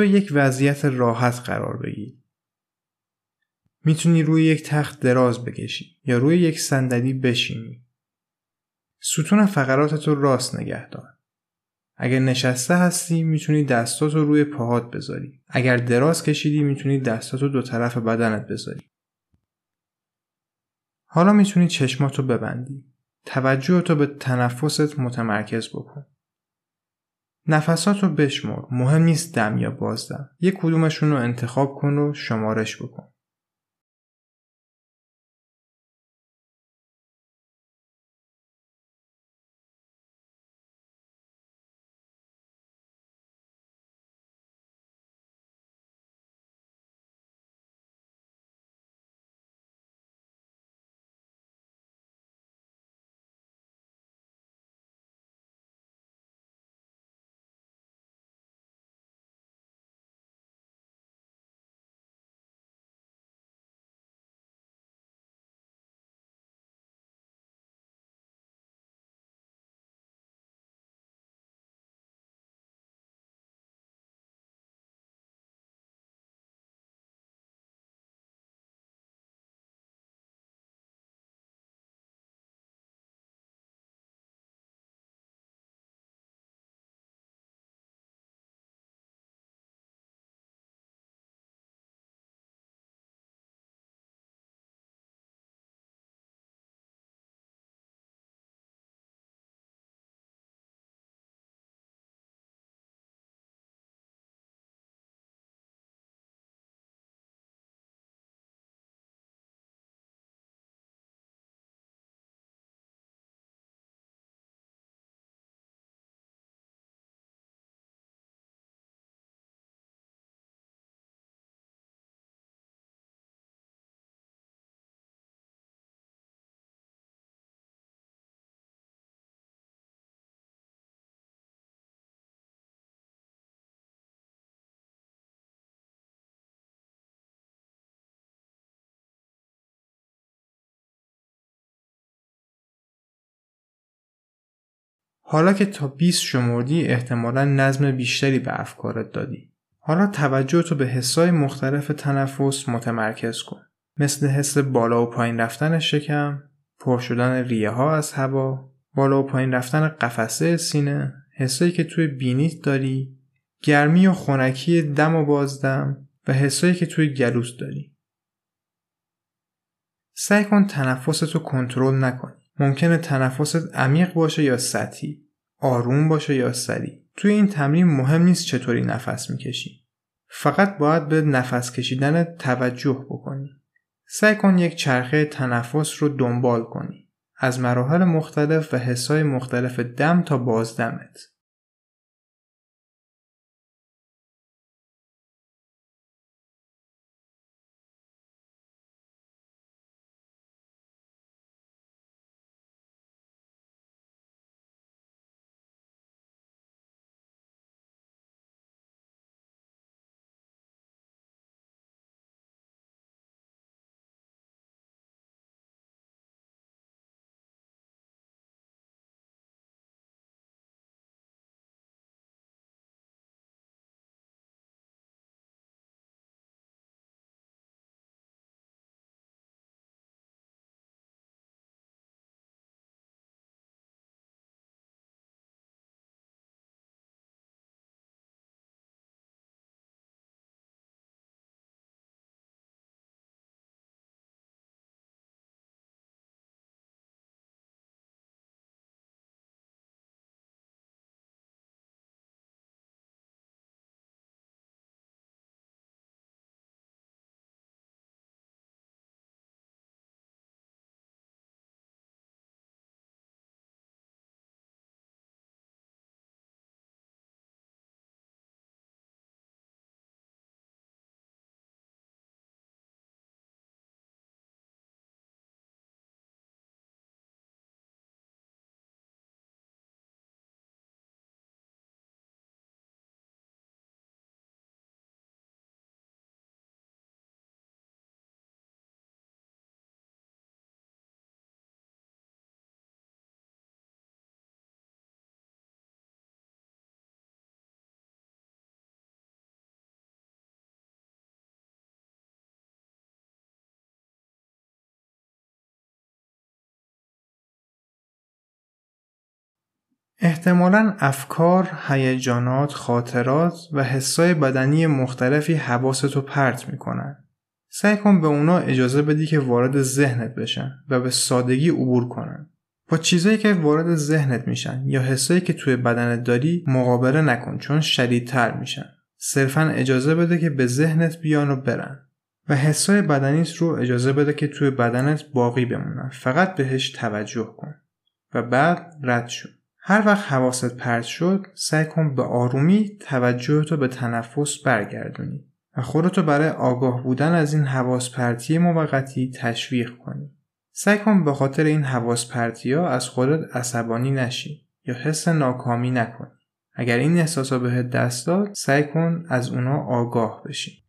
تو یک وضعیت راحت قرار بگیری. می‌تونی روی یک تخت دراز بکشی یا روی یک صندلی بشینی. ستون فقراتت رو راست نگه دار. اگر نشسته هستی می‌تونی دستاتو روی پاهات بذاری. اگر دراز کشیدی می‌تونی دستاتو دو طرف بدنت بذاری. حالا می‌تونی چشماتو ببندی. توجهتو به تنفست متمرکز بکن. نفساتو بشمر. مهم نیست دم یا بازدم. یک کدومشون رو انتخاب کن و شمارش بکن. حالا که تا 20 شمردی احتمالا نظم بیشتری به افکارت دادی. حالا توجه تو به حسای مختلف تنفس متمرکز کن. مثل حس بالا و پایین رفتن شکم، پر شدن ریه ها از هوا، بالا و پایین رفتن قفسه سینه، حسایی که توی بینیت داری، گرمی و خنکی دم و بازدم و حسایی که توی گلوس داری. سعی کن تنفستو کنترل نکنی. ممکنه تنفست عمیق باشه یا سطحی آروم باشه یا سریع. توی این تمرین مهم نیست چطوری نفس می‌کشی. فقط باید به نفس کشیدن توجه بکنی. سعی کن یک چرخه تنفس رو دنبال کنی. از مراحل مختلف و حسای مختلف دم تا بازدمت. احتمالا افکار، هیجانات، خاطرات و حسای بدنی مختلفی حواستو پرت می‌کنن. سعی کن به اونا اجازه بدی که وارد ذهنت بشن و به سادگی عبور کنن. با چیزایی که وارد ذهنت میشن یا حسایی که توی بدنت داری مقابله نکن چون شدیدتر میشن. صرفا اجازه بده که به ذهنت بیان و برن. و حسای بدنیت رو اجازه بده که توی بدنت باقی بمونن. فقط بهش توجه کن. و بعد رد شد. هر وقت حواست پرت شد سعی کن به آرومی توجهتو به تنفس برگردونی و خودتو برای آگاه بودن از این حواس پرتی موقتی تشویق کنی. سعی کن به خاطر این حواس پرتی ها از خودت عصبانی نشی یا حس ناکامی نکنی. اگر این احساسا بهت دست داد سعی کن از اونا آگاه بشی.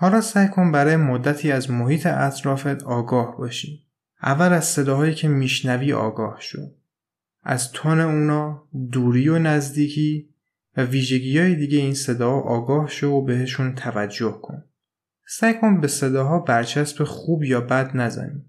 حالا سعی کن برای مدتی از محیط اطرافت آگاه باشی. اول از صداهایی که میشنوی آگاه شو. از تون اونا، دوری و نزدیکی و ویژگی های دیگه این صدا آگاه شو و بهشون توجه کن. سعی کن به صداها برچسب خوب یا بد نزنی.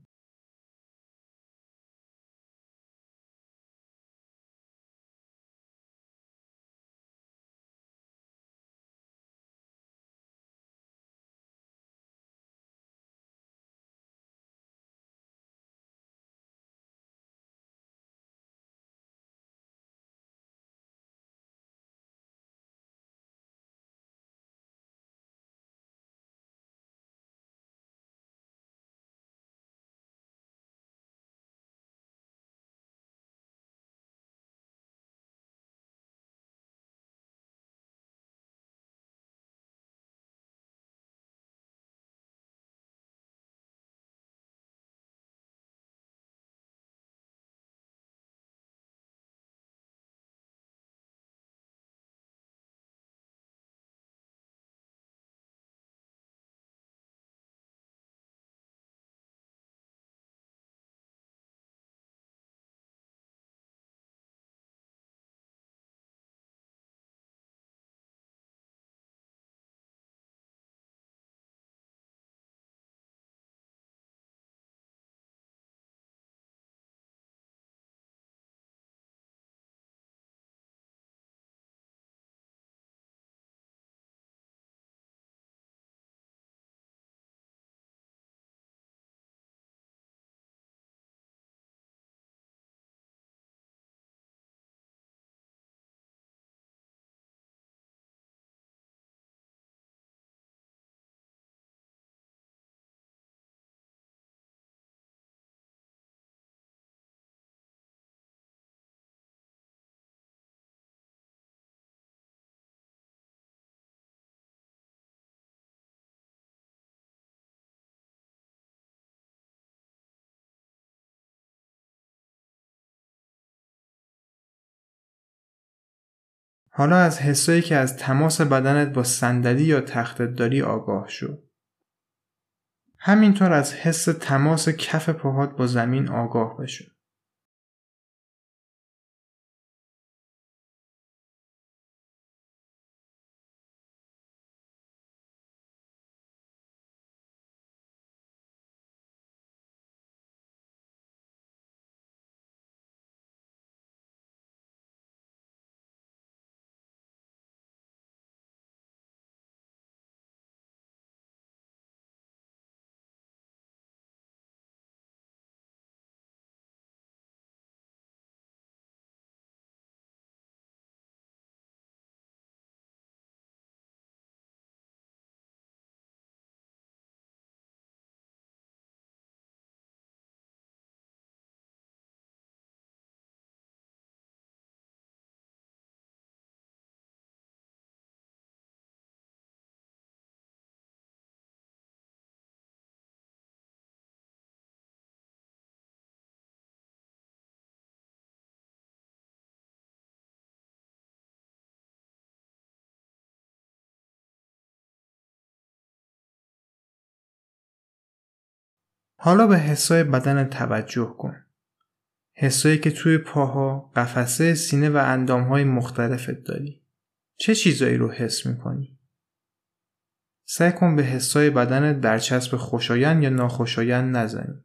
حالا از حسایی که از تماس بدنت با صندلی یا تختت داری آگاه شو. همینطور از حس تماس کف پاهات با زمین آگاه بشو. حالا به حسای بدن توجه کن. حسایی که توی پاها، قفسه سینه و اندامهای مختلفت داری. چه چیزایی رو حس می‌کنی؟ سعی کن به حسای بدنت برچسب خوشایند یا ناخوشایند نزنی.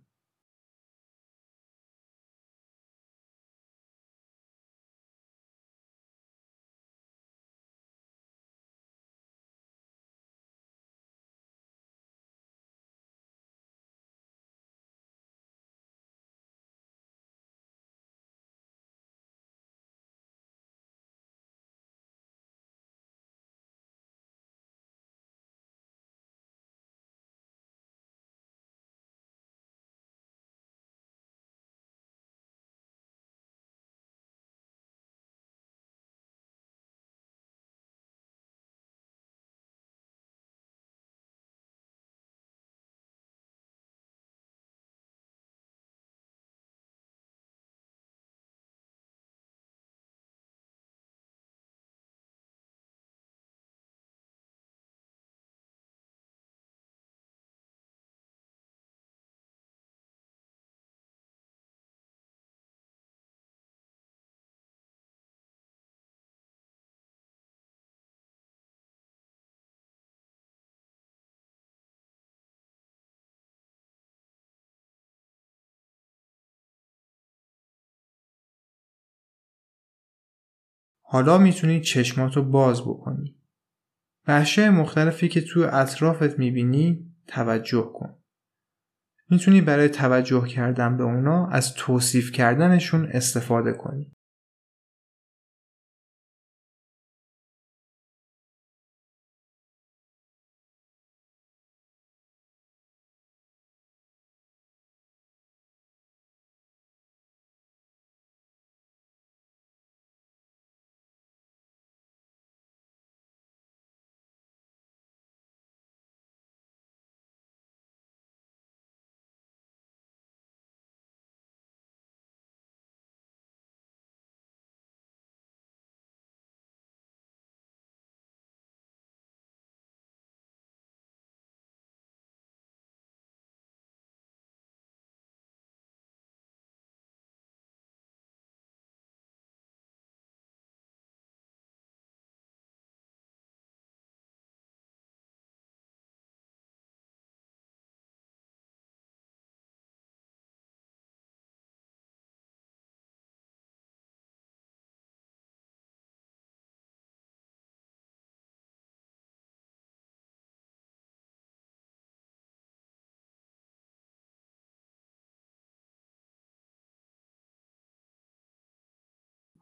حالا می‌تونی چشماتو باز بکنی. به اشیاء مختلفی که تو اطرافت می‌بینی توجه کن. می‌تونی برای توجه کردن به اونا از توصیف کردنشون استفاده کنی.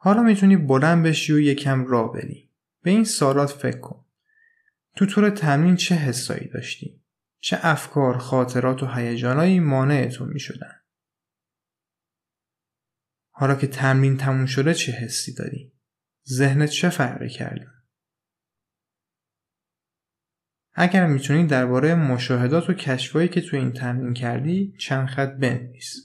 حالا می‌تونی بلند بشی و یکم راه بری. به این سالات فکر کن. تو طور تمرین چه حسایی داشتی؟ چه افکار، خاطرات و هیجانایی مانعتون می‌شدن؟ حالا که تمرین تموم شده چه حسی داری؟ ذهنت چه فرقی کرده؟ اگر می‌تونی درباره مشاهدات و کشفایی که تو این تمرین کردی چند خط بنویس.